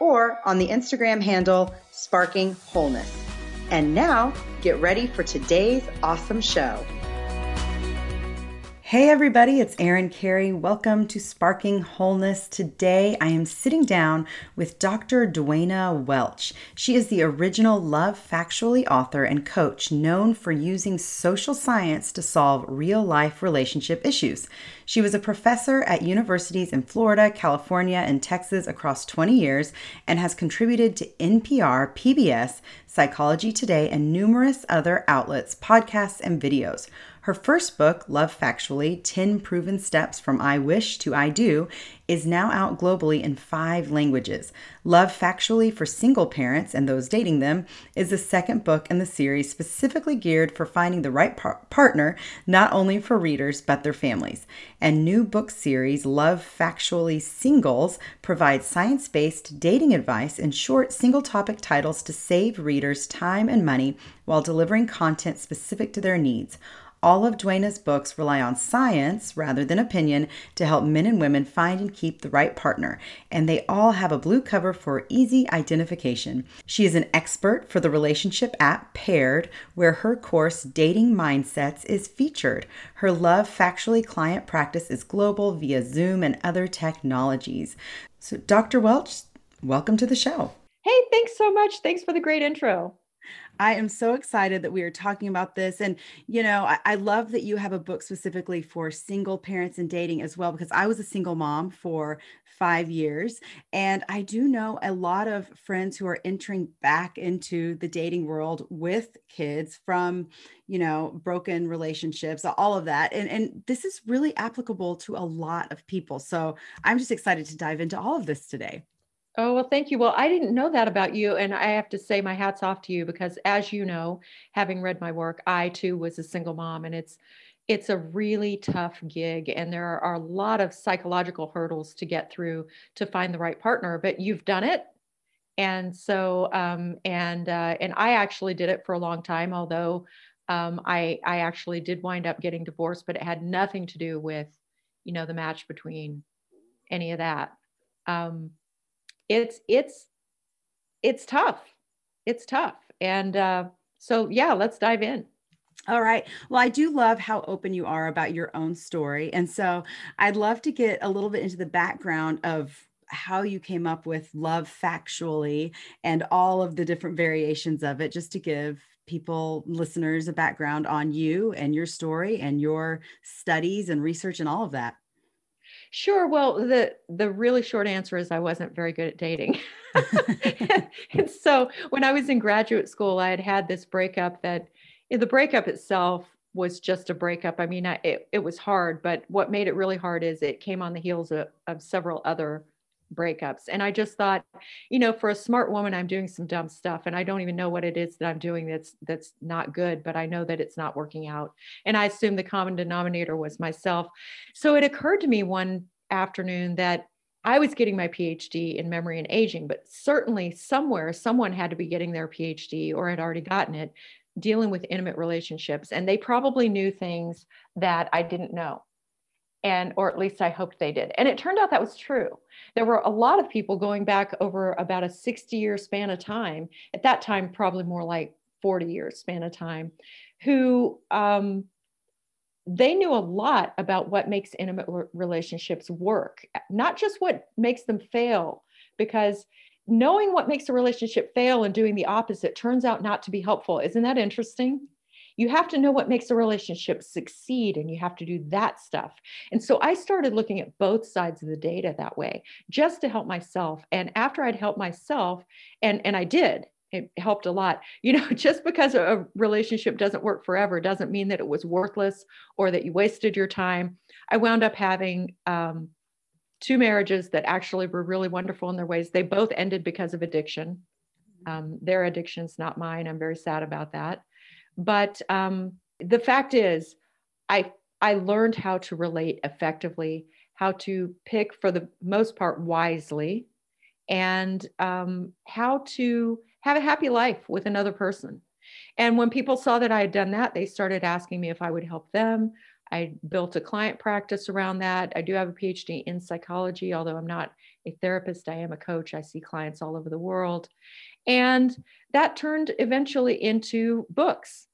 or on the Instagram handle Sparking Wholeness. And now, get ready for today's awesome show. Hey, everybody, it's Erin Carey. Welcome to Sparking Wholeness. Today, I am sitting down with Dr. Duana Welch. She is the original Love Factually author and coach known for using social science to solve real life relationship issues. She was a professor at universities in Florida, California, and Texas across 20 years and has contributed to NPR, PBS, Psychology Today, and numerous other outlets, podcasts, and videos. Her first book, Love Factually 10 Proven Steps from I Wish to I Do, is now out globally in five languages. Love Factually for Single Parents and Those Dating Them is the second book in the series specifically geared for finding the right par- partner, not only for readers, but their families. And new book series, Love Factually Singles, provides science based dating advice and short single topic titles to save readers time and money while delivering content specific to their needs. All of Duana's books rely on science rather than opinion to help men and women find and keep the right partner, and they all have a blue cover for easy identification. She is an expert for the relationship app Paired, where her course Dating Mindsets is featured. Her Love Factually client practice is global via Zoom and other technologies. So, Dr. Welch, welcome to the show. Hey, thanks so much. Thanks for the great intro. I am so excited that we are talking about this. And, you know, I, I, love that you have a book specifically for single parents and dating as well, because I was a single mom for five years. And I do know a lot of friends who are entering back into the dating world with kids from, you know, broken relationships, all of that. And, and this is really applicable to a lot of people. So I'm just excited to dive into all of this today. Oh, well, thank you. Well, I didn't know that about you. And I have to say my hat's off to you because as you know, having read my work, I too was a single mom and it's it's a really tough gig and there are a lot of psychological hurdles to get through to find the right partner, but you've done it. And so um, and uh, and I actually did it for a long time, although um, I I actually did wind up getting divorced, but it had nothing to do with, you know, the match between any of that. Um, it's it's it's tough it's tough and uh, so yeah let's dive in all right. Well, I do love how open you are about your own story. And so I'd love to get a little bit into the background of how you came up with love factually and all of the different variations of it, just to give people, listeners, a background on you and your story and your studies and research and all of that. Sure. Well, the the really short answer is I wasn't very good at dating. and so when I was in graduate school, I had had this breakup that the breakup itself was just a breakup. I mean, I, it, it was hard, but what made it really hard is it came on the heels of, of several other breakups. And I just thought, you know, for a smart woman, I'm doing some dumb stuff and I don't even know what it is that I'm doing that's that's not good, but I know that it's not working out. And I assumed the common denominator was myself. So it occurred to me one afternoon that I was getting my PhD in memory and aging, but certainly somewhere someone had to be getting their PhD or had already gotten it dealing with intimate relationships and they probably knew things that I didn't know and or at least i hoped they did. And it turned out that was true. There were a lot of people going back over about a 60 year span of time at that time probably more like 40 years span of time who um, they knew a lot about what makes intimate relationships work not just what makes them fail because knowing what makes a relationship fail and doing the opposite turns out not to be helpful. Isn't that interesting you have to know what makes a relationship succeed and you have to do that stuff. And so I started looking at both sides of the data that way just to help myself. And after I'd helped myself, and, and I did, it helped a lot. You know, just because a relationship doesn't work forever doesn't mean that it was worthless or that you wasted your time. I wound up having um, two marriages that actually were really wonderful in their ways. They both ended because of addiction. Um, their addiction's not mine. I'm very sad about that. But um, the fact is, I I learned how to relate effectively, how to pick for the most part wisely, and um, how to have a happy life with another person. And when people saw that I had done that, they started asking me if I would help them. I built a client practice around that. I do have a PhD in psychology, although I'm not a therapist, I am a coach. I see clients all over the world. And that turned eventually into books.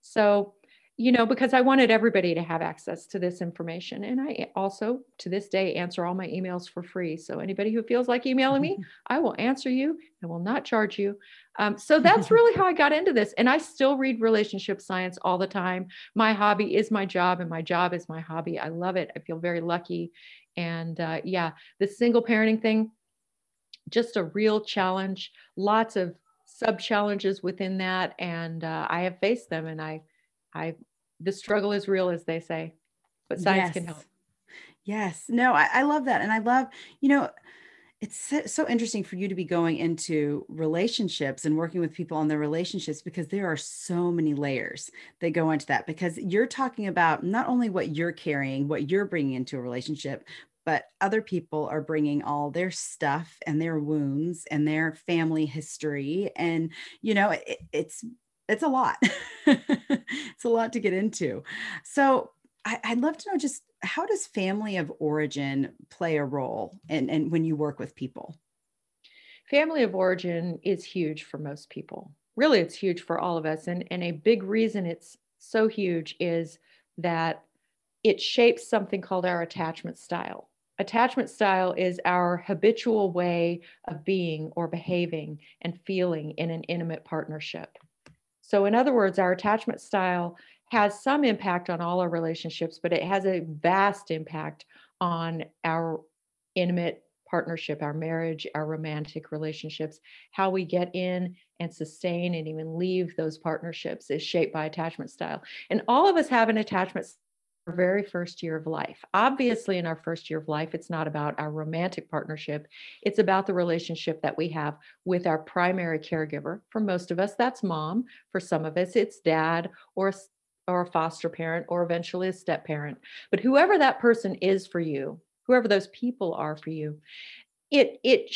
So you know, because I wanted everybody to have access to this information. And I also, to this day, answer all my emails for free. So anybody who feels like emailing me, I will answer you and will not charge you. Um, so that's really how I got into this. And I still read relationship science all the time. My hobby is my job, and my job is my hobby. I love it. I feel very lucky. And uh, yeah, the single parenting thing, just a real challenge. Lots of sub challenges within that. And uh, I have faced them and I I the struggle is real, as they say, but science yes. can help. Yes. No, I, I love that. And I love, you know, it's so interesting for you to be going into relationships and working with people on their relationships because there are so many layers that go into that because you're talking about not only what you're carrying what you're bringing into a relationship but other people are bringing all their stuff and their wounds and their family history and you know it, it's it's a lot. it's a lot to get into. So I, would love to know just how does family of origin play a role and in when you work with people? Family of origin is huge for most people. Really, it's huge for all of us. And, and a big reason it's so huge is that it shapes something called our attachment style. Attachment style is our habitual way of being or behaving and feeling in an intimate partnership. So, in other words, our attachment style has some impact on all our relationships, but it has a vast impact on our intimate partnership, our marriage, our romantic relationships. How we get in and sustain and even leave those partnerships is shaped by attachment style. And all of us have an attachment very first year of life. Obviously, in our first year of life, it's not about our romantic partnership. It's about the relationship that we have with our primary caregiver. For most of us, that's mom. For some of us, it's dad or or a foster parent or eventually a step parent. But whoever that person is for you, whoever those people are for you, it it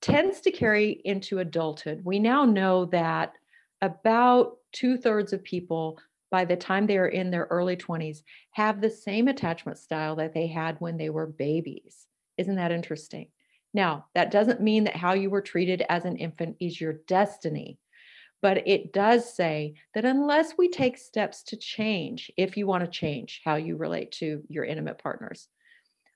tends to carry into adulthood. We now know that about two thirds of people by the time they are in their early 20s have the same attachment style that they had when they were babies. Isn't that interesting? Now, that doesn't mean that how you were treated as an infant is your destiny, but it does say that unless we take steps to change, if you want to change how you relate to your intimate partners,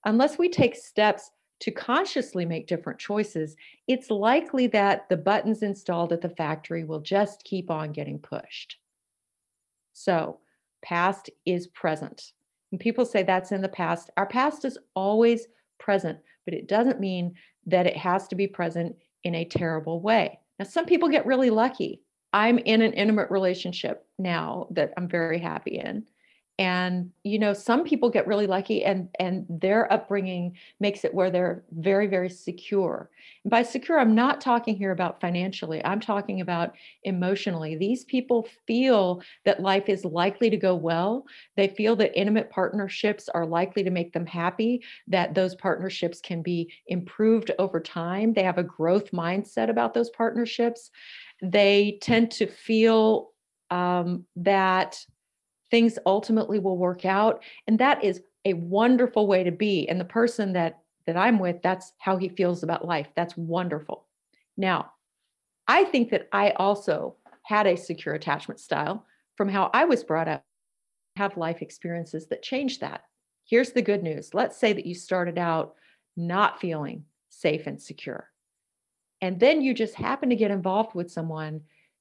unless we take steps to consciously make different choices, it's likely that the buttons installed at the factory will just keep on getting pushed. So, past is present. People say that's in the past, our past is always present, but it doesn't mean that it has to be present in a terrible way. Now, some people get really lucky. I'm in an intimate relationship now that I'm very happy in and you know some people get really lucky and and their upbringing makes it where they're very very secure. And by secure i'm not talking here about financially i'm talking about emotionally. These people feel that life is likely to go well. They feel that intimate partnerships are likely to make them happy that those partnerships can be improved over time. They have a growth mindset about those partnerships. They tend to feel um, that things ultimately will work out and that is a wonderful way to be and the person that that i'm with that's how he feels about life. That's wonderful. Now i think that i also had a secure attachment style from how i was brought up. Have life experiences that change that. Here's the good news. Let's say that you started out not feeling safe and secure and then you just happen to get involved with someone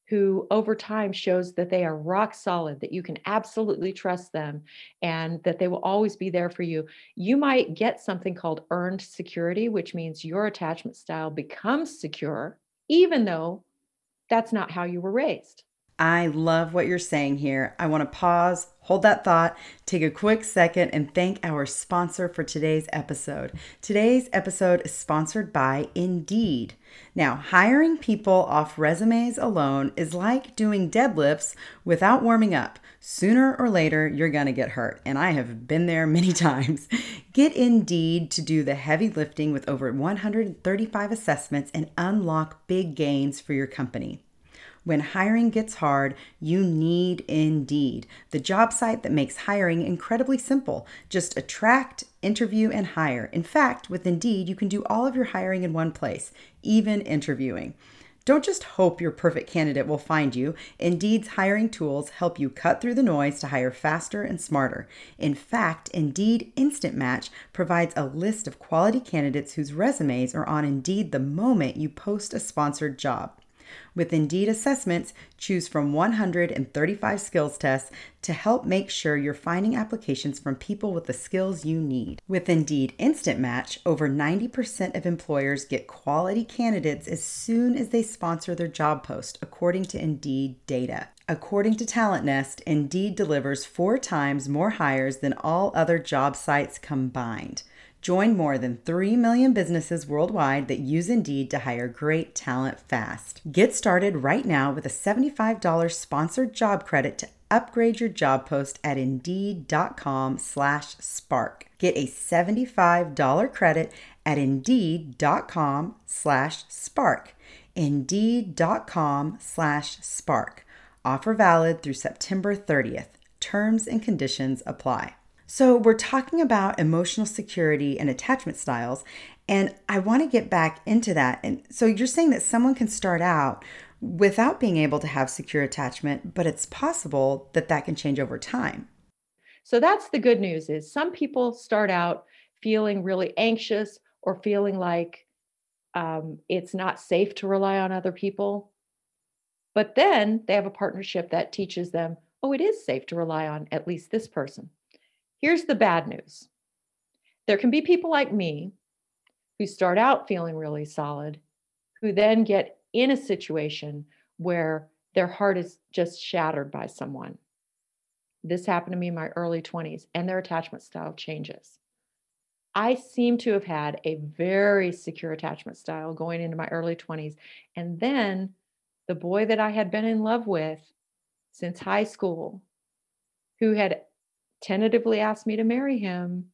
who over time shows that they are rock solid, that you can absolutely trust them, and that they will always be there for you. You might get something called earned security, which means your attachment style becomes secure, even though that's not how you were raised. I love what you're saying here. I want to pause, hold that thought, take a quick second, and thank our sponsor for today's episode. Today's episode is sponsored by Indeed. Now, hiring people off resumes alone is like doing deadlifts without warming up. Sooner or later, you're going to get hurt, and I have been there many times. Get Indeed to do the heavy lifting with over 135 assessments and unlock big gains for your company. When hiring gets hard, you need Indeed, the job site that makes hiring incredibly simple. Just attract, interview, and hire. In fact, with Indeed, you can do all of your hiring in one place, even interviewing. Don't just hope your perfect candidate will find you. Indeed's hiring tools help you cut through the noise to hire faster and smarter. In fact, Indeed Instant Match provides a list of quality candidates whose resumes are on Indeed the moment you post a sponsored job. With Indeed assessments, choose from 135 skills tests to help make sure you're finding applications from people with the skills you need. With Indeed Instant Match, over 90% of employers get quality candidates as soon as they sponsor their job post, according to Indeed data. According to Talent Nest, Indeed delivers four times more hires than all other job sites combined. Join more than 3 million businesses worldwide that use Indeed to hire great talent fast. Get started right now with a $75 sponsored job credit to upgrade your job post at indeed.com slash spark. Get a $75 credit at indeed.com slash spark. Indeed.com slash spark. Offer valid through September 30th. Terms and conditions apply. So, we're talking about emotional security and attachment styles, and I want to get back into that. And so, you're saying that someone can start out without being able to have secure attachment, but it's possible that that can change over time. So that's the good news is some people start out feeling really anxious or feeling like um, it's not safe to rely on other people. But then they have a partnership that teaches them, oh, it is safe to rely on at least this person. Here's the bad news there can be people like me who start out feeling really solid, who then get in a situation where their heart is just shattered by someone. This happened to me in my early 20s, and their attachment style changes. I seem to have had a very secure attachment style going into my early 20s. And then the boy that I had been in love with since high school, who had tentatively asked me to marry him.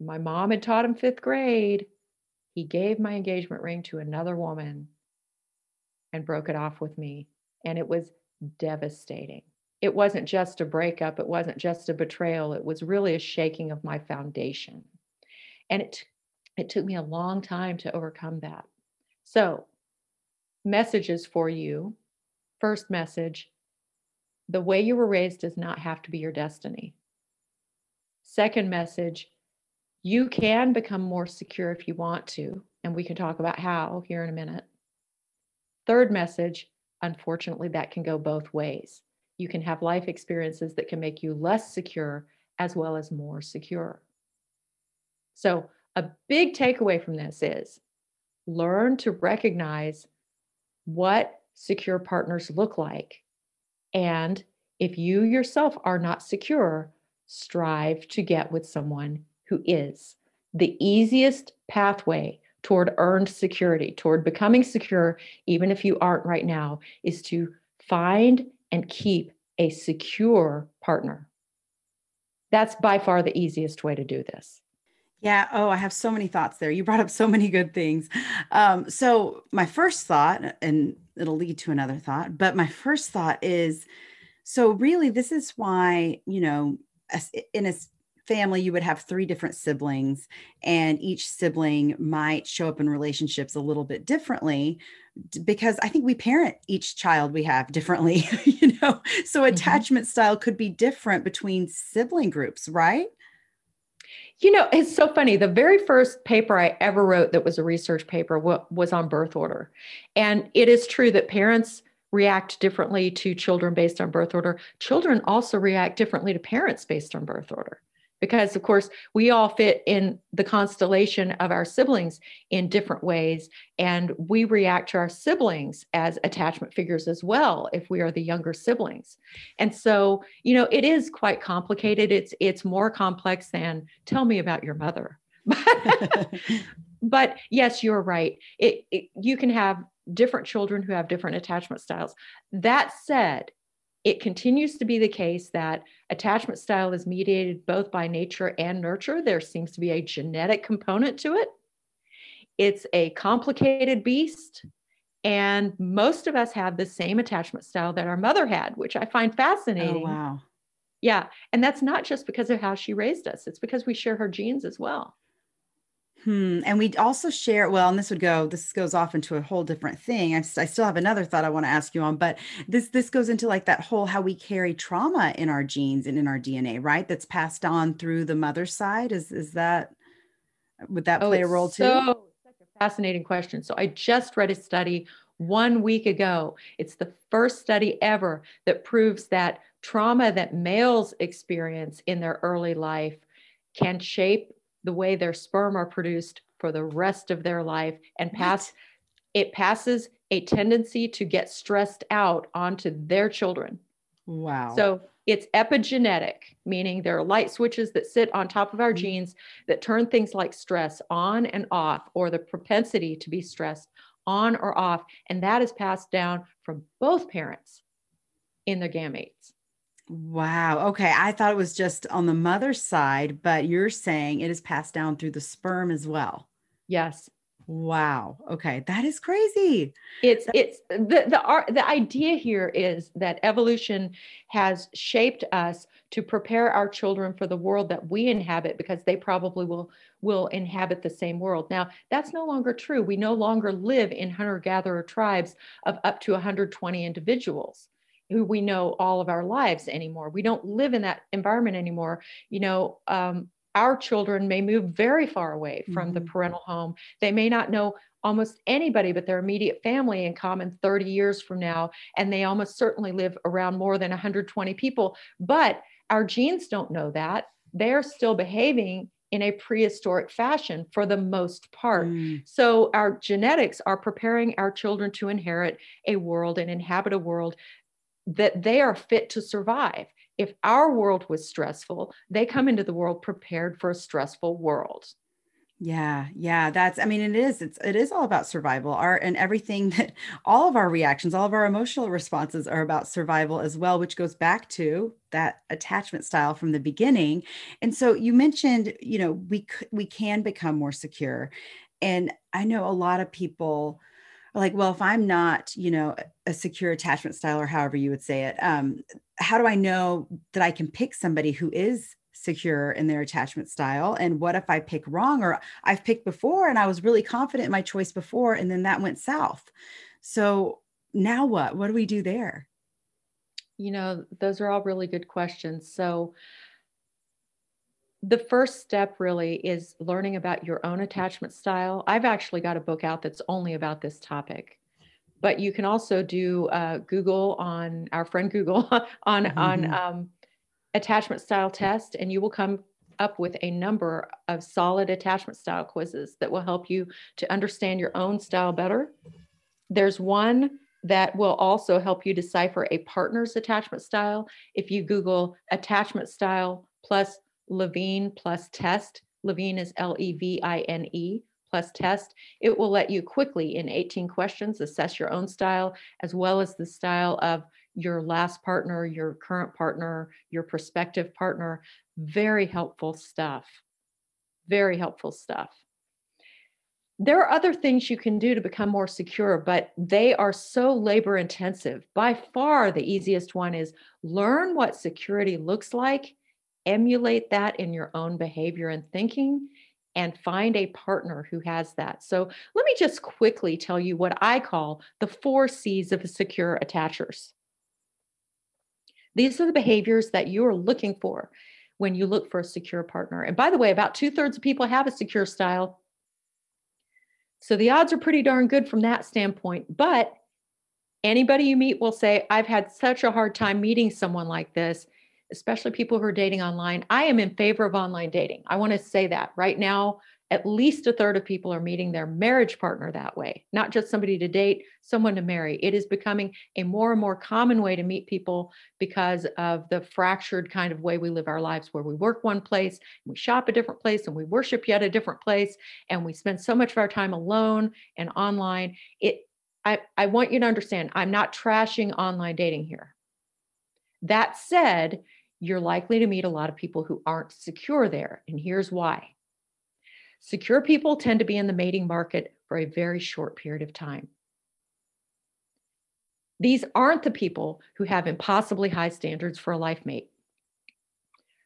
My mom had taught him fifth grade. He gave my engagement ring to another woman and broke it off with me. And it was devastating. It wasn't just a breakup, it wasn't just a betrayal, it was really a shaking of my foundation. And it, it took me a long time to overcome that. So, messages for you. First message the way you were raised does not have to be your destiny. Second message, you can become more secure if you want to, and we can talk about how here in a minute. Third message, unfortunately, that can go both ways. You can have life experiences that can make you less secure as well as more secure. So, a big takeaway from this is learn to recognize what secure partners look like. And if you yourself are not secure, strive to get with someone who is. The easiest pathway toward earned security, toward becoming secure, even if you aren't right now, is to find and keep a secure partner. That's by far the easiest way to do this. Yeah. Oh, I have so many thoughts there. You brought up so many good things. Um, so, my first thought, and it'll lead to another thought, but my first thought is so, really, this is why, you know, in a family you would have three different siblings and each sibling might show up in relationships a little bit differently because i think we parent each child we have differently you know? So mm-hmm. attachment style could be different between sibling groups right? You know it's so funny the very first paper i ever wrote that was a research paper was on birth order. And it is true that parents react differently to children based on birth order. Children also react differently to parents based on birth order. because of course we all fit in the constellation of our siblings in different ways and we react to our siblings as attachment figures as well if we are the younger siblings and so you know it is quite complicated it's it's more complex than tell me about your mother but yes you're right it, it you can have different children who have different attachment styles that said it continues to be the case that attachment style is mediated both by nature and nurture. There seems to be a genetic component to it. It's a complicated beast. And most of us have the same attachment style that our mother had, which I find oh, fascinating. Oh, wow. Yeah. And that's not just because of how she raised us, it's because we share her genes as well. Hmm. And we also share, well, and this would go, this goes off into a whole different thing. I, I still have another thought I want to ask you on, but this this goes into like that whole how we carry trauma in our genes and in our DNA, right? That's passed on through the mother's side. Is is that would that oh, play a role too? So such a fascinating question. So I just read a study one week ago. It's the first study ever that proves that trauma that males experience in their early life can shape the way their sperm are produced for the rest of their life and pass what? it passes a tendency to get stressed out onto their children. Wow. So it's epigenetic, meaning there are light switches that sit on top of our mm-hmm. genes that turn things like stress on and off, or the propensity to be stressed on or off. And that is passed down from both parents in their gametes. Wow. Okay. I thought it was just on the mother's side, but you're saying it is passed down through the sperm as well. Yes. Wow. Okay. That is crazy. It's it's the the the idea here is that evolution has shaped us to prepare our children for the world that we inhabit because they probably will will inhabit the same world. Now, that's no longer true. We no longer live in hunter-gatherer tribes of up to 120 individuals who we know all of our lives anymore. We don't live in that environment anymore. You know, um, our children may move very far away from mm-hmm. the parental home. They may not know almost anybody but their immediate family in common 30 years from now. And they almost certainly live around more than 120 people. But our genes don't know that. They're still behaving in a prehistoric fashion for the most part. Mm. So, our genetics are preparing our children to inherit a world and inhabit a world that they are fit to survive. If our world was stressful, they come into the world prepared for a stressful world. Yeah, yeah, that's I mean it is it's it is all about survival. Our and everything that all of our reactions, all of our emotional responses are about survival as well, which goes back to that attachment style from the beginning. And so you mentioned, you know, we we can become more secure. And I know a lot of people like well if i'm not you know a secure attachment style or however you would say it um, how do i know that i can pick somebody who is secure in their attachment style? And what if i pick wrong or i've picked before and i was really confident in my choice before and then that went south. So now what? What do we do there? You know those are all really good questions. So the first step really is learning about your own attachment style. I've actually got a book out that's only about this topic. But you can also do uh, Google on our friend Google on mm-hmm. on um, attachment style test, and you will come up with a number of solid attachment style quizzes that will help you to understand your own style better. There's one that will also help you decipher a partner's attachment style. If you Google attachment style plus Levine plus test. Levine is L E V I N E plus test. It will let you quickly, in 18 questions, assess your own style as well as the style of your last partner, your current partner, your prospective partner. Very helpful stuff. Very helpful stuff. There are other things you can do to become more secure, but they are so labor intensive. By far, the easiest one is learn what security looks like emulate that in your own behavior and thinking and find a partner who has that. So let me just quickly tell you what I call the four C's of secure attachers. These are the behaviors that you are looking for when you look for a secure partner. And by the way, about two thirds of people have a secure style. So the odds are pretty darn good from that standpoint. But anybody you meet will say, I've had such a hard time meeting someone like this especially people who are dating online. I am in favor of online dating. I want to say that right now, at least a third of people are meeting their marriage partner that way, not just somebody to date, someone to marry. It is becoming a more and more common way to meet people because of the fractured kind of way we live our lives, where we work one place, we shop a different place, and we worship yet a different place, and we spend so much of our time alone and online. It, I, I want you to understand, I'm not trashing online dating here. That said, you're likely to meet a lot of people who aren't secure there. And here's why secure people tend to be in the mating market for a very short period of time. These aren't the people who have impossibly high standards for a life mate.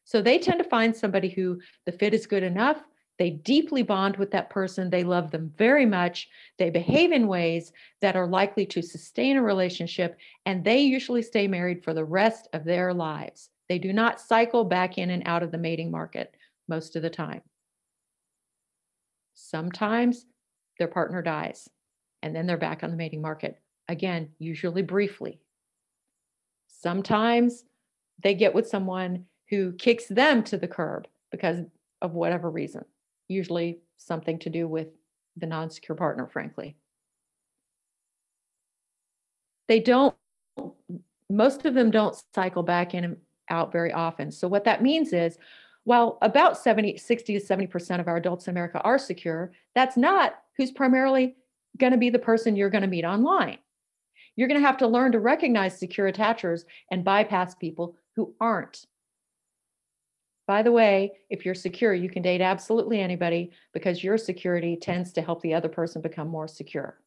So they tend to find somebody who the fit is good enough. They deeply bond with that person. They love them very much. They behave in ways that are likely to sustain a relationship, and they usually stay married for the rest of their lives. They do not cycle back in and out of the mating market most of the time. Sometimes their partner dies and then they're back on the mating market. Again, usually briefly. Sometimes they get with someone who kicks them to the curb because of whatever reason, usually something to do with the non secure partner, frankly. They don't, most of them don't cycle back in out very often. So what that means is while about 70, 60 to 70% of our adults in America are secure, that's not who's primarily going to be the person you're going to meet online. You're going to have to learn to recognize secure attachers and bypass people who aren't. By the way, if you're secure, you can date absolutely anybody because your security tends to help the other person become more secure.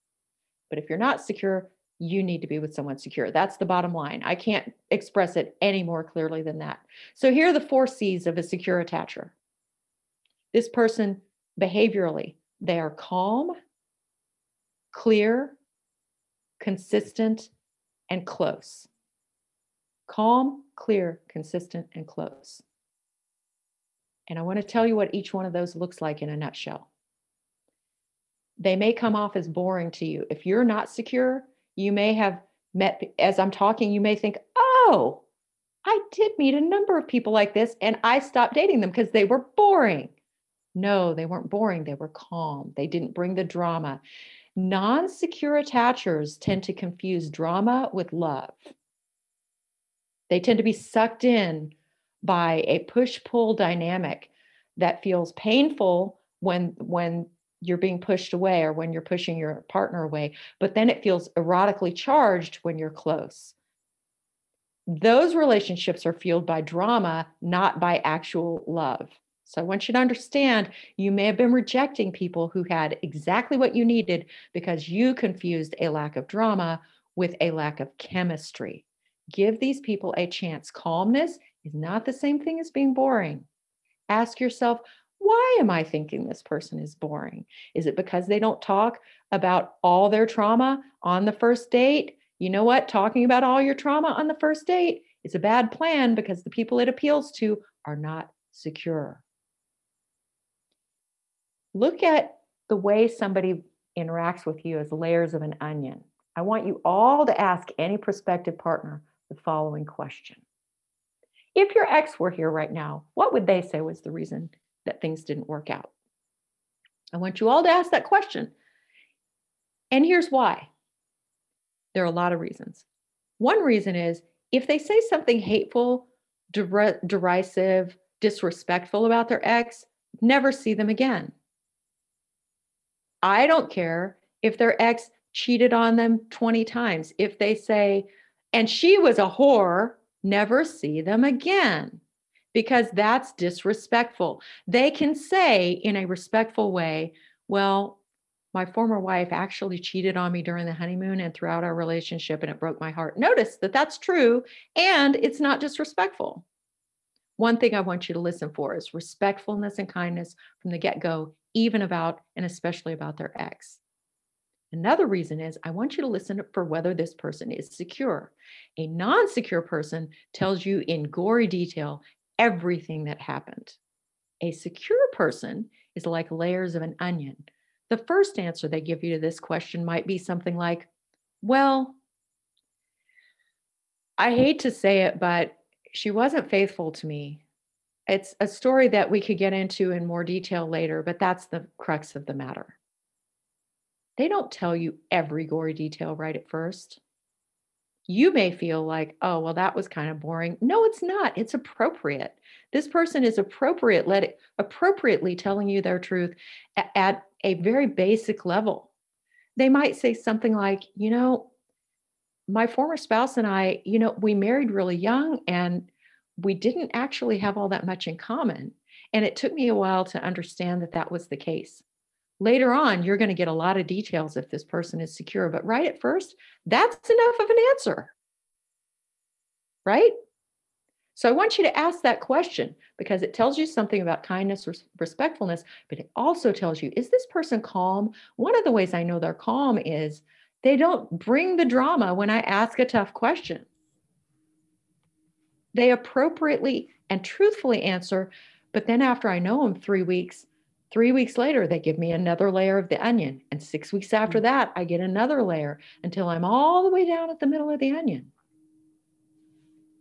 But if you're not secure, you need to be with someone secure. That's the bottom line. I can't express it any more clearly than that. So here are the four C's of a secure attacher. This person behaviorally, they are calm, clear, consistent, and close. Calm, clear, consistent, and close. And I want to tell you what each one of those looks like in a nutshell. They may come off as boring to you. If you're not secure, you may have met, as I'm talking, you may think, oh, I did meet a number of people like this and I stopped dating them because they were boring. No, they weren't boring. They were calm. They didn't bring the drama. Non secure attachers tend to confuse drama with love. They tend to be sucked in by a push pull dynamic that feels painful when when you're being pushed away or when you're pushing your partner away, but then it feels erotically charged when you're close. Those relationships are fueled by drama, not by actual love. So I want you to understand you may have been rejecting people who had exactly what you needed because you confused a lack of drama with a lack of chemistry. Give these people a chance. Calmness is not the same thing as being boring. Ask yourself, why am I thinking this person is boring? Is it because they don't talk about all their trauma on the first date? You know what? Talking about all your trauma on the first date is a bad plan because the people it appeals to are not secure. Look at the way somebody interacts with you as layers of an onion. I want you all to ask any prospective partner the following question. If your ex were here right now, what would they say was the reason that things didn't work out? I want you all to ask that question. And here's why there are a lot of reasons. One reason is if they say something hateful, der- derisive, disrespectful about their ex, never see them again. I don't care if their ex cheated on them 20 times. If they say, and she was a whore, never see them again because that's disrespectful. They can say in a respectful way, well, my former wife actually cheated on me during the honeymoon and throughout our relationship, and it broke my heart. Notice that that's true and it's not disrespectful. One thing I want you to listen for is respectfulness and kindness from the get go, even about and especially about their ex. Another reason is I want you to listen for whether this person is secure. A non secure person tells you in gory detail everything that happened. A secure person is like layers of an onion. The first answer they give you to this question might be something like, Well, I hate to say it, but she wasn't faithful to me. It's a story that we could get into in more detail later, but that's the crux of the matter. They don't tell you every gory detail right at first. You may feel like, oh, well, that was kind of boring. No, it's not. It's appropriate. This person is appropriate, let it, appropriately telling you their truth at, at a very basic level. They might say something like, you know, my former spouse and I, you know, we married really young and we didn't actually have all that much in common. And it took me a while to understand that that was the case. Later on, you're going to get a lot of details if this person is secure, but right at first, that's enough of an answer. Right? So I want you to ask that question because it tells you something about kindness, res- respectfulness, but it also tells you is this person calm? One of the ways I know they're calm is they don't bring the drama when I ask a tough question. They appropriately and truthfully answer, but then after I know them three weeks, three weeks later, they give me another layer of the onion. And six weeks after mm. that, I get another layer until I'm all the way down at the middle of the onion.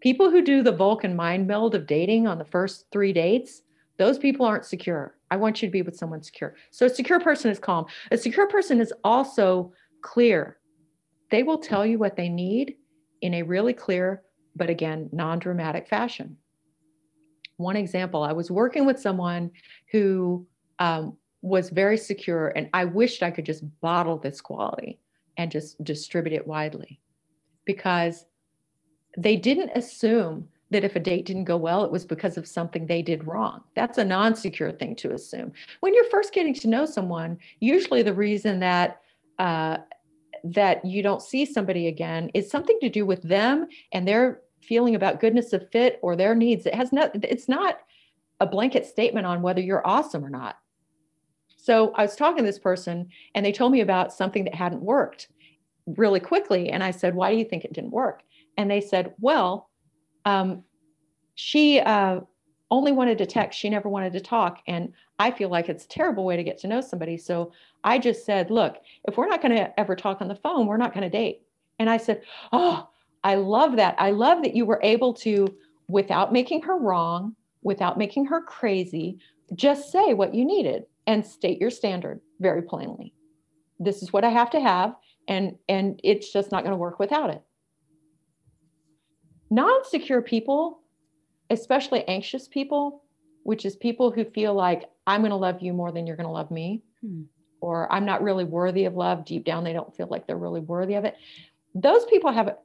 People who do the Vulcan mind meld of dating on the first three dates, those people aren't secure. I want you to be with someone secure. So a secure person is calm. A secure person is also clear. They will tell you what they need in a really clear, but again, non dramatic fashion. One example I was working with someone who um, was very secure, and I wished I could just bottle this quality and just distribute it widely because they didn't assume that if a date didn't go well, it was because of something they did wrong. That's a non secure thing to assume. When you're first getting to know someone, usually the reason that uh, that you don't see somebody again is something to do with them and their feeling about goodness of fit or their needs. It has not, it's not a blanket statement on whether you're awesome or not. So I was talking to this person and they told me about something that hadn't worked really quickly. And I said, Why do you think it didn't work? And they said, Well, um, she uh, only wanted to text, she never wanted to talk. And I feel like it's a terrible way to get to know somebody. So I just said, look, if we're not going to ever talk on the phone, we're not going to date. And I said, oh, I love that. I love that you were able to, without making her wrong, without making her crazy, just say what you needed and state your standard very plainly. This is what I have to have, and and it's just not going to work without it. Non-secure people, especially anxious people, which is people who feel like I'm going to love you more than you're going to love me. Hmm or I'm not really worthy of love. Deep down, they don't feel like they're really worthy of it. Those people have,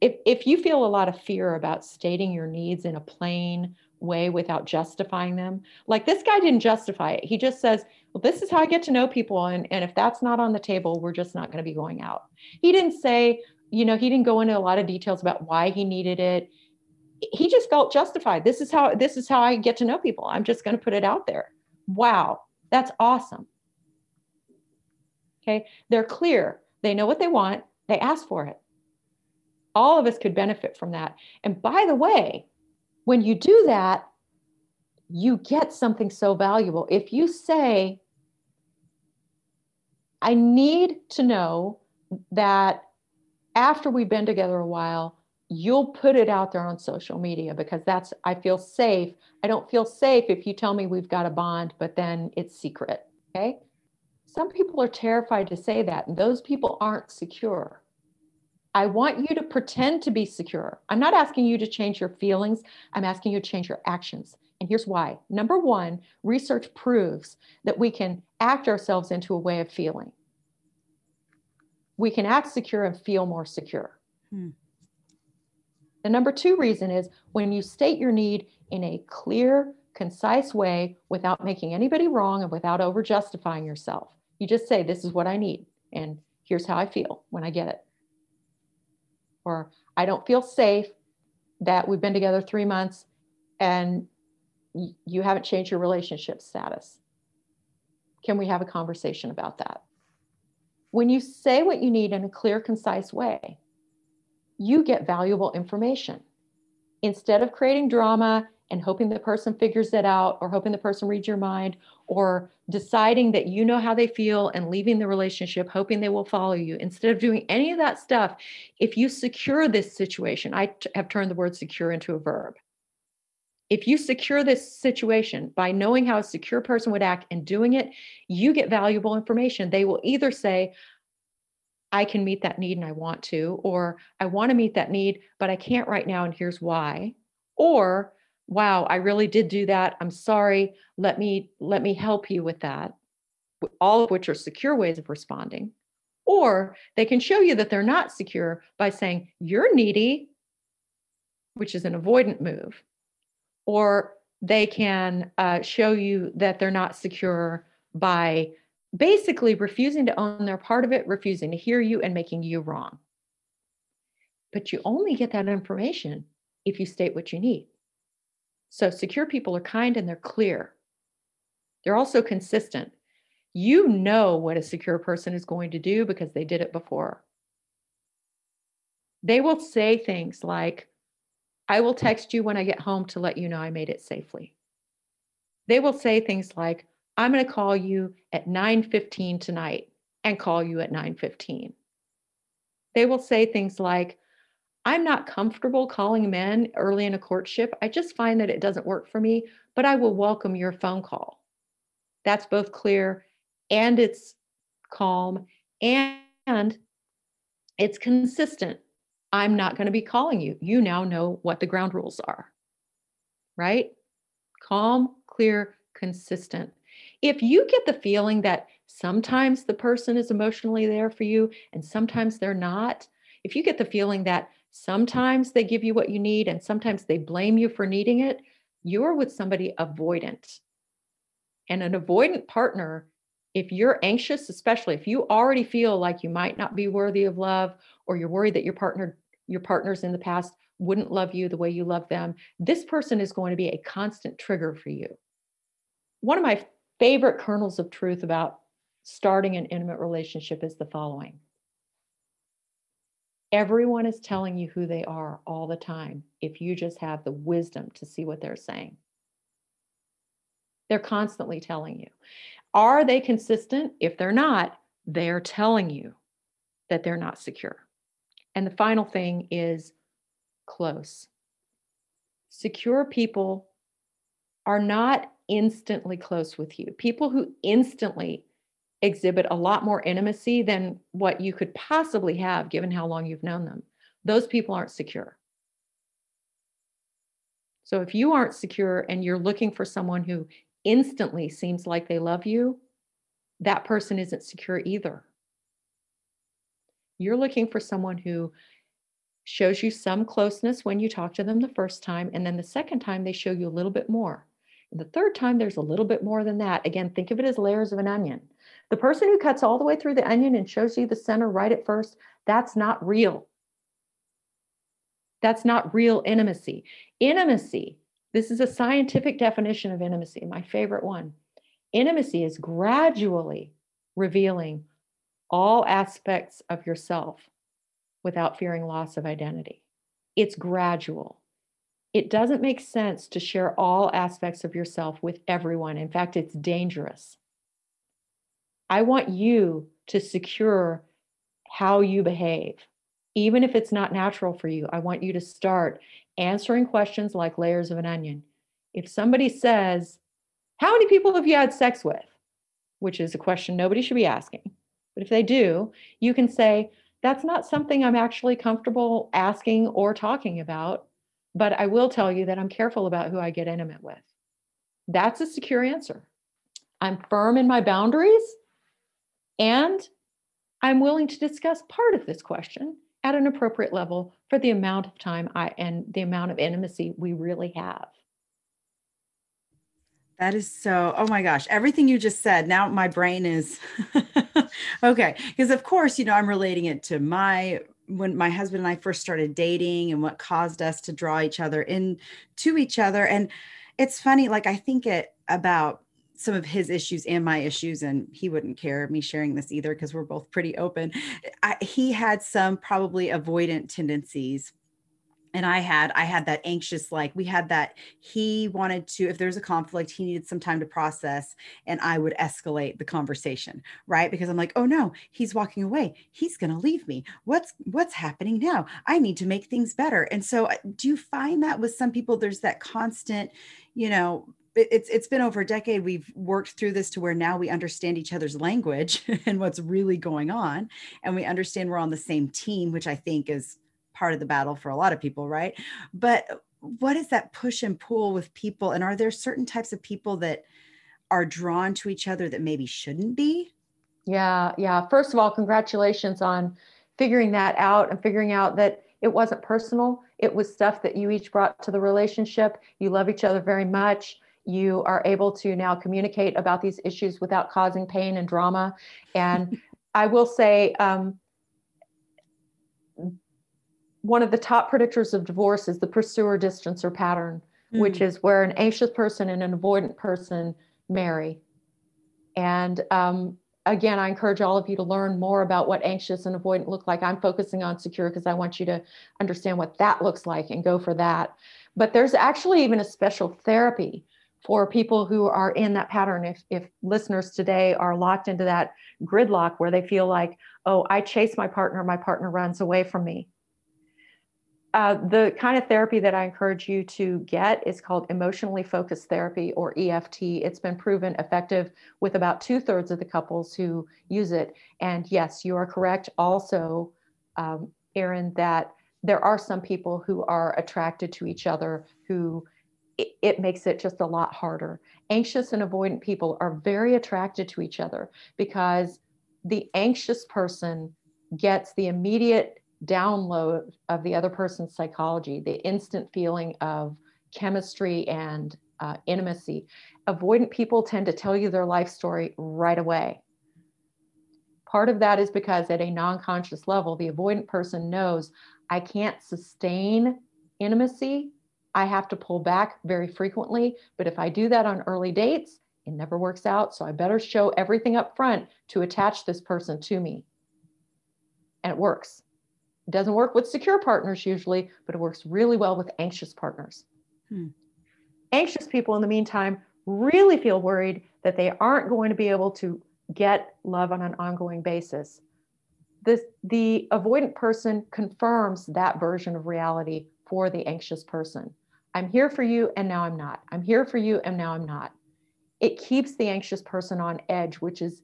if, if you feel a lot of fear about stating your needs in a plain way without justifying them, like this guy didn't justify it. He just says, well, this is how I get to know people. And, and if that's not on the table, we're just not going to be going out. He didn't say, you know, he didn't go into a lot of details about why he needed it. He just felt justified. This is how this is how I get to know people. I'm just going to put it out there. Wow, that's awesome. Okay. They're clear. They know what they want. They ask for it. All of us could benefit from that. And by the way, when you do that, you get something so valuable. If you say, I need to know that after we've been together a while, you'll put it out there on social media because that's, I feel safe. I don't feel safe if you tell me we've got a bond, but then it's secret. Okay. Some people are terrified to say that, and those people aren't secure. I want you to pretend to be secure. I'm not asking you to change your feelings, I'm asking you to change your actions. And here's why. Number one, research proves that we can act ourselves into a way of feeling. We can act secure and feel more secure. Hmm. The number two reason is when you state your need in a clear, concise way without making anybody wrong and without over justifying yourself. You just say, This is what I need, and here's how I feel when I get it. Or I don't feel safe that we've been together three months and you haven't changed your relationship status. Can we have a conversation about that? When you say what you need in a clear, concise way, you get valuable information. Instead of creating drama and hoping the person figures it out or hoping the person reads your mind or deciding that you know how they feel and leaving the relationship hoping they will follow you instead of doing any of that stuff if you secure this situation i t- have turned the word secure into a verb if you secure this situation by knowing how a secure person would act and doing it, you get valuable information. They will either say, I can meet that need and I want to, or I want to meet that need, but I can't right now, and here's why. Or, wow, I really did do that. I'm sorry. Let me let me help you with that. All of which are secure ways of responding. Or they can show you that they're not secure by saying, You're needy, which is an avoidant move or they can uh, show you that they're not secure by basically refusing to own their part of it, refusing to hear you, and making you wrong. But you only get that information if you state what you need. So, secure people are kind and they're clear. They're also consistent. You know what a secure person is going to do because they did it before. They will say things like, I will text you when I get home to let you know I made it safely. They will say things like, I'm going to call you at 9:15 tonight and call you at 9:15. They will say things like, I'm not comfortable calling men early in a courtship. I just find that it doesn't work for me, but I will welcome your phone call. That's both clear and it's calm and it's consistent I'm not going to be calling you. You now know what the ground rules are, right? Calm, clear, consistent. If you get the feeling that sometimes the person is emotionally there for you and sometimes they're not, if you get the feeling that Mm. sometimes they give you what you need and sometimes they blame you for needing it, you're with somebody avoidant. And an avoidant partner, if you're anxious, especially if you already feel like you might not be worthy of love or you're worried that your partner your partners in the past wouldn't love you the way you love them, this person is going to be a constant trigger for you. One of my favorite kernels of truth about starting an intimate relationship is the following Everyone is telling you who they are all the time if you just have the wisdom to see what they're saying. They're constantly telling you. Are they consistent? If they're not, they're telling you that they're not secure. And the final thing is close. Secure people are not instantly close with you. People who instantly exhibit a lot more intimacy than what you could possibly have given how long you've known them. Those people aren't secure. So if you aren't secure and you're looking for someone who instantly seems like they love you, that person isn't secure either. You're looking for someone who shows you some closeness when you talk to them the first time. And then the second time, they show you a little bit more. And the third time, there's a little bit more than that. Again, think of it as layers of an onion. The person who cuts all the way through the onion and shows you the center right at first, that's not real. That's not real intimacy. Intimacy, this is a scientific definition of intimacy, my favorite one. Intimacy is gradually revealing all aspects of yourself without fearing loss of identity. It's gradual. It doesn't make sense to share all aspects of yourself with everyone. In fact, it's dangerous. I want you to secure how you behave. Even if it's not natural for you, I want you to start answering questions like layers of an onion. If somebody says, How many people have you had sex with? Which is a question nobody should be asking. But if they do, you can say, that's not something I'm actually comfortable asking or talking about, but I will tell you that I'm careful about who I get intimate with. That's a secure answer. I'm firm in my boundaries and I'm willing to discuss part of this question at an appropriate level for the amount of time I and the amount of intimacy we really have. That is so, oh my gosh, everything you just said. Now my brain is okay. Because, of course, you know, I'm relating it to my when my husband and I first started dating and what caused us to draw each other into each other. And it's funny, like, I think it about some of his issues and my issues, and he wouldn't care me sharing this either because we're both pretty open. I, he had some probably avoidant tendencies and i had i had that anxious like we had that he wanted to if there's a conflict he needed some time to process and i would escalate the conversation right? Because i'm like oh no he's walking away. He's going to leave me. What's what's happening now? I need to make things better. And so uh, do you find that with some people there's that constant you know it's it's been over a decade we've worked through this to where now we understand each other's language and what's really going on and we understand we're on the same team which i think is part of the battle for a lot of people, right? But what is that push and pull with people? And are there certain types of people that are drawn to each other that maybe shouldn't be? Yeah, yeah. First of all, congratulations on figuring that out and figuring out that it wasn't personal. It was stuff that you each brought to the relationship. You love each other very much. You are able to now communicate about these issues without causing pain and drama. And I will say, um, one of the top predictors of divorce is the pursuer distancer pattern, mm. which is where an anxious person and an avoidant person marry. And um, again, I encourage all of you to learn more about what anxious and avoidant look like. I'm focusing on secure because I want you to understand what that looks like and go for that. But there's actually even a special therapy for people who are in that pattern. If, if listeners today are locked into that gridlock where they feel like, oh, I chase my partner, my partner runs away from me uh, the kind of therapy that I encourage you to get is called emotionally focused therapy or EFT. It's been proven effective with about two thirds of the couples who use it. And yes, you are correct also, um, Erin, that there are some people who are attracted to each other who it, it makes it just a lot harder. Anxious and avoidant people are very attracted to each other because the anxious person gets the immediate download of the other person's psychology, the instant feeling of chemistry and uh, intimacy. Avoidant people tend to tell you their life story right away. Part of that is because at a non conscious level, the avoidant person knows I can't sustain intimacy. I have to pull back very frequently. But if I do that on early dates, it never works out. So I better show everything up front to attach this person to me. And it works. It doesn't work with secure partners usually, but it works really well with anxious partners. Hmm. Anxious people, in the meantime, really feel worried that they aren't going to be able to get love on an ongoing basis. This, the avoidant person confirms that version of reality for the anxious person. I'm here for you, and now I'm not. I'm here for you, and now I'm not. It keeps the anxious person on edge, which is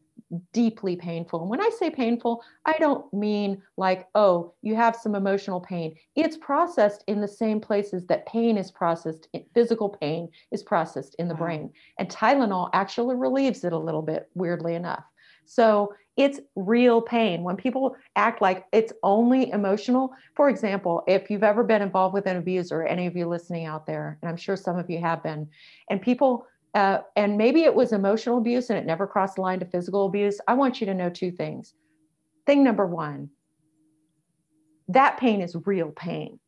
deeply painful. And when I say painful, I don't mean like, oh, you have some emotional pain. It's processed in the same places that pain is processed, physical pain is processed in the wow. brain. And Tylenol actually relieves it a little bit, weirdly enough. So it's real pain. When people act like it's only emotional, for example, if you've ever been involved with an abuser, any of you listening out there, and I'm sure some of you have been, and people uh, and maybe it was emotional abuse and it never crossed the line to physical abuse, I want you to know two things. Thing number one, that pain is real pain.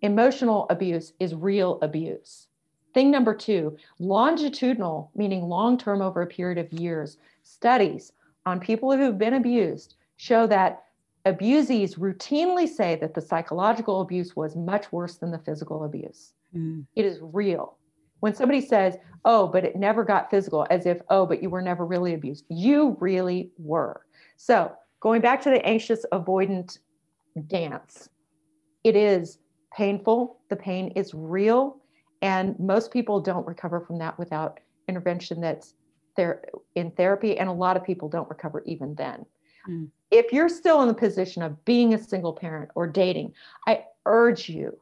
Emotional abuse is real abuse. Thing number two, longitudinal, meaning long term over a period of years, studies on people who've been abused show that abusees routinely say that the psychological abuse was much worse than the physical abuse. Mm. It is real. When somebody says, oh, but it never got physical, as if, oh, but you were never really abused, you really were. So going back to the anxious avoidant dance, it is painful. The pain is real. And most people don't recover from that without intervention that's there in therapy. And a lot of people don't recover even then. Mm. If you're still in the position of being a single parent or dating, I urge you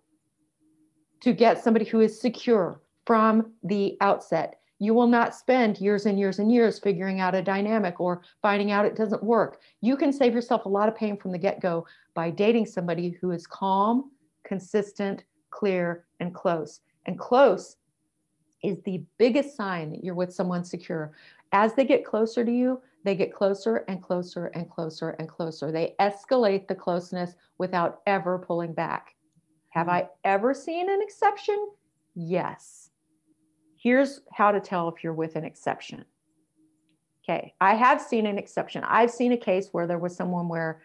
to get somebody who is secure, from the outset. You will not spend years and years and years figuring out a dynamic or finding out it doesn't work. You can save yourself a lot of pain from the get go by dating somebody who is calm, consistent, clear, and close. And close is the biggest sign that you're with someone secure. As they get closer to you, they get closer and closer and closer and closer. They escalate the closeness without ever pulling back. Have hmm. I ever seen an exception? Yes here's how to tell if you're with an exception. Okay, I have seen an exception. I've seen a case where there was someone where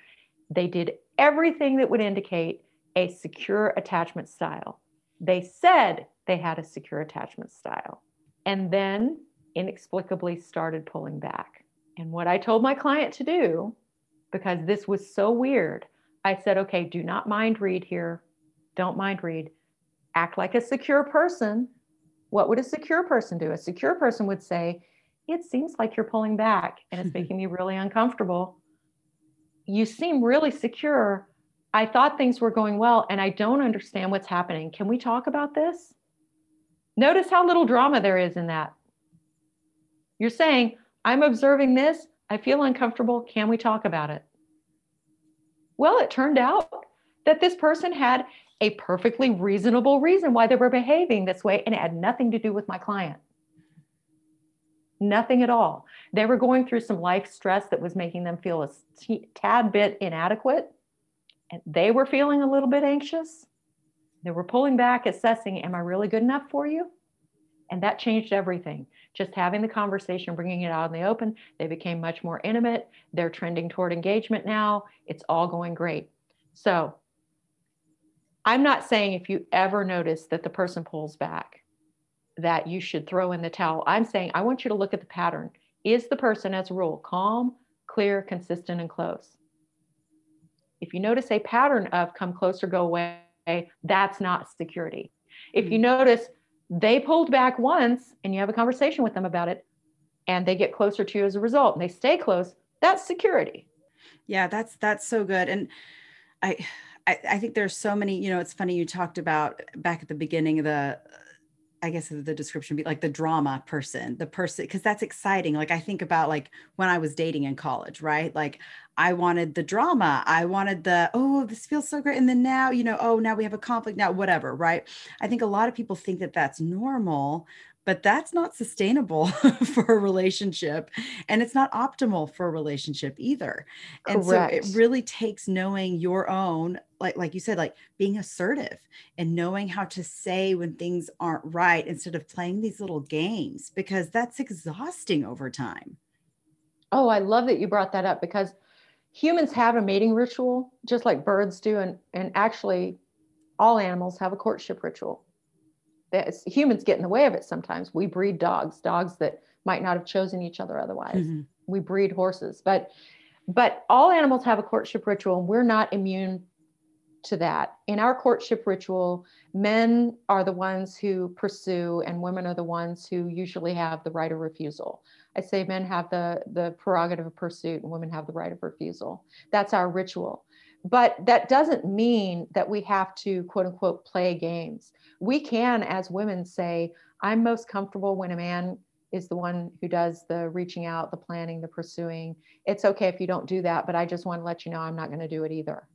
they did everything that would indicate a secure attachment style. They said they had a secure attachment style and then inexplicably started pulling back. And what I told my client to do, because this was so weird, I said, okay, do not mind read here. Don't mind read. Act like a secure person. What would a secure person do? A secure person would say, it seems like you're pulling back and it's making me really uncomfortable. You seem really secure. I thought things were going well and I don't understand what's happening. Can we talk about this? Notice how little drama there is in that. You're saying, I'm observing this. I feel uncomfortable. Can we talk about it? Well, it turned out that this person had a perfectly reasonable reason why they were behaving this way, and it had nothing to do with my client. Nothing at all. They were going through some life stress that was making them feel a tad bit inadequate, and they were feeling a little bit anxious. They were pulling back, assessing, Am I really good enough for you? And that changed everything. Just having the conversation, bringing it out in the open, they became much more intimate. They're trending toward engagement now. It's all going great. So, I'm not saying if you ever notice that the person pulls back, that you should throw in the towel. I'm saying I want you to look at the pattern. Is the person, as a rule, calm, clear, consistent, and close? If you notice a pattern of come closer, go away, that's not security. If you hmm. notice they pulled back once and you have a conversation with them about it and they get closer to you as a result and they stay close that's security yeah that's that's so good and i i, I think there's so many you know it's funny you talked about back at the beginning of the I guess the description be like the drama person, the person, because that's exciting. Like I think about like when I was dating in college, right? Like I wanted the drama. I wanted the, oh, this feels so great. And then now, you know, oh, now we have a conflict now, whatever, right? I think a lot of people think that that's normal, but that's not sustainable for a relationship and it's not optimal for a relationship either. And Correct. so it really takes knowing your own like like you said like being assertive and knowing how to say when things aren't right instead of playing these little games because that's exhausting over time. Oh i love that you brought that up because humans have a mating ritual just like birds do and and actually all animals have a courtship ritual humans get in the way of it sometimes. We breed dogs, dogs that might not have chosen each other otherwise. Mm-hmm. We breed horses, but but all animals have a courtship ritual, and we're not immune to that. In our courtship ritual, men are the ones who pursue, and women are the ones who usually have the right of refusal. I say men have the the prerogative of pursuit, and women have the right of refusal. That's our ritual. But that doesn't mean that we have to quote unquote play games. We can, as women, say, I'm most comfortable when a man is the one who does the reaching out, the planning, the pursuing. It's okay if you don't do that, but I just want to let you know I'm not going to do it either.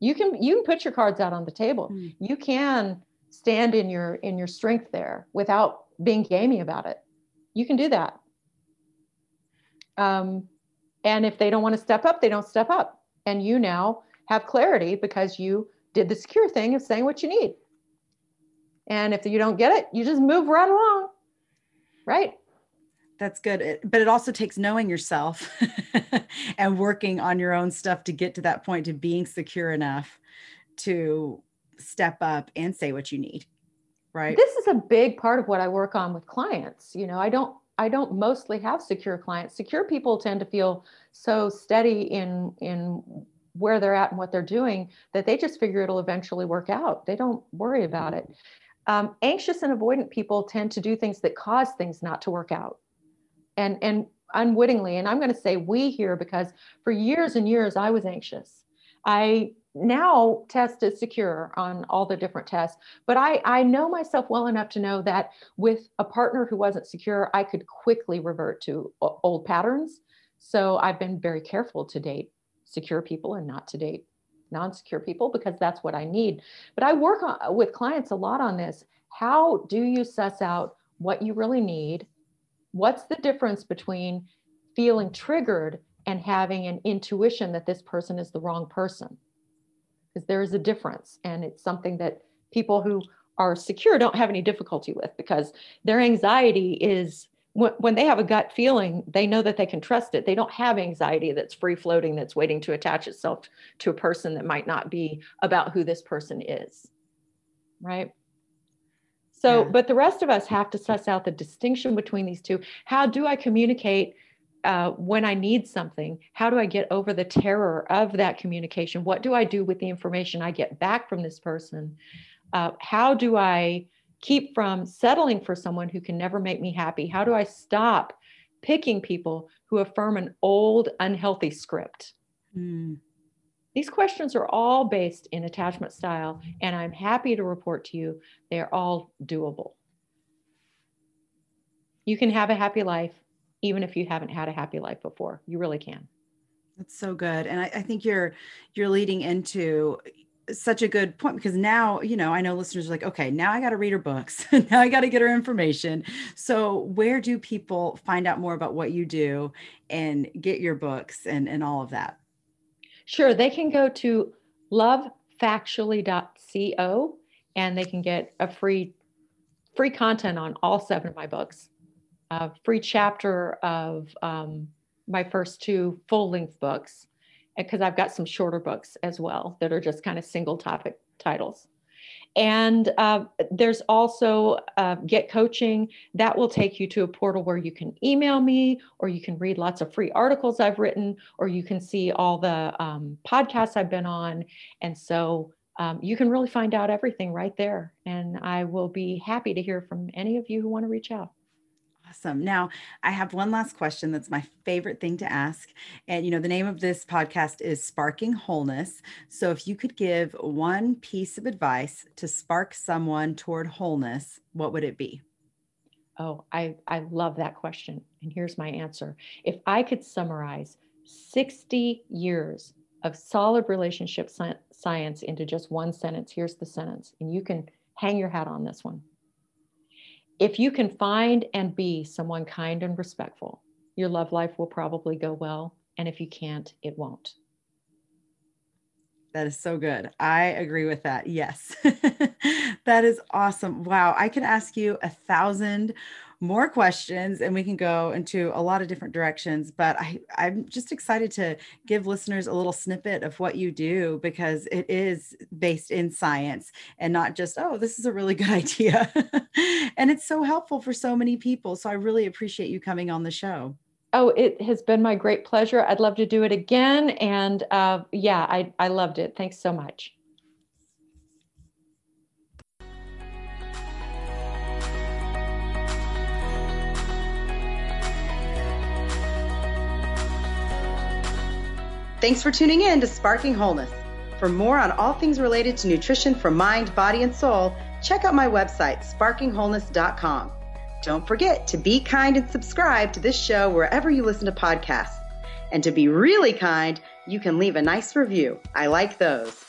You can you can put your cards out on the table. Mm. You can stand in your in your strength there without being gamey about it. You can do that. Um, and if they don't want to step up, they don't step up and you now have clarity because you did the secure thing of saying what you need. And if you don't get it, you just move right along. Right? That's good. But it also takes knowing yourself and working on your own stuff to get to that point to being secure enough to step up and say what you need. Right. This is a big part of what I work on with clients. You know, I don't I don't mostly have secure clients. Secure people tend to feel so steady in in where they're at and what they're doing that they just figure it'll eventually work out. They don't worry about it. Um, anxious and avoidant people tend to do things that cause things not to work out, and and unwittingly. And I'm going to say we here because for years and years I was anxious. I now test is secure on all the different tests but I, I know myself well enough to know that with a partner who wasn't secure i could quickly revert to old patterns. So i've been very careful to date secure people and not to date non-secure people because that's what i need. But i work on, with clients a lot on this. How do you suss out what you really need? What's the difference between feeling triggered and having an intuition that this person is the wrong person because there is a difference and it's something that people who are secure don't have any difficulty with because their anxiety is when they have a gut feeling, they know that they can trust it. They don't have anxiety that's free floating, that's waiting to attach itself to a person that might not be about who this person is. Right. So, yeah. but the rest of us have to suss out the distinction between these two. How do I communicate uh, when I need something? How do I get over the terror of that communication? What do I do with the information I get back from this person? Uh, how do I keep from settling for someone who can never make me happy? How do I stop picking people who affirm an old, unhealthy script? Mm. These questions are all based in attachment style, and I'm happy to report to you they're all doable. You can have a happy life even if you haven't had a happy life before. You really can. That's so good. And I, I think you're you're leading into such a good point because now you know i know listeners are like okay now i got to read her books now i got to get her information so where do people find out more about what you do and get your books and and all of that sure they can go to lovefactually.co and they can get a free free content on all seven of my books a free chapter of um, my first two full length books because I've got some shorter books as well that are just kind of single topic titles. And uh, there's also uh, Get Coaching. That will take you to a portal where you can email me, or you can read lots of free articles I've written, or you can see all the um, podcasts I've been on. And so um, you can really find out everything right there. And I will be happy to hear from any of you who want to reach out. Awesome. Now, I have one last question that's my favorite thing to ask. And, you know, the name of this podcast is Sparking Wholeness. So, if you could give one piece of advice to spark someone toward wholeness, what would it be? Oh, I, I love that question. And here's my answer. If I could summarize 60 years of solid relationship science into just one sentence, here's the sentence. And you can hang your hat on this one if you can find and be someone kind and respectful, your love life will probably go well. And if you can't, it won't. That is so good. I agree with that. Yes. that is awesome. Wow. I could ask you a thousand more questions and we can go into a lot of different directions. But I, I'm just excited to give listeners a little snippet of what you do because it is based in science and not just, oh, this is a really good idea. and it's so helpful for so many people. So I really appreciate you coming on the show. Oh, it has been my great pleasure. I'd love to do it again. And uh, yeah, I, I loved it. Thanks so much. Thanks for tuning in to Sparking Wholeness. For more on all things related to nutrition for mind, body, and soul, check out my website, sparkingwholeness.com. Don't forget to be kind and subscribe to this show wherever you listen to podcasts. And to be really kind, you can leave a nice review. I like those.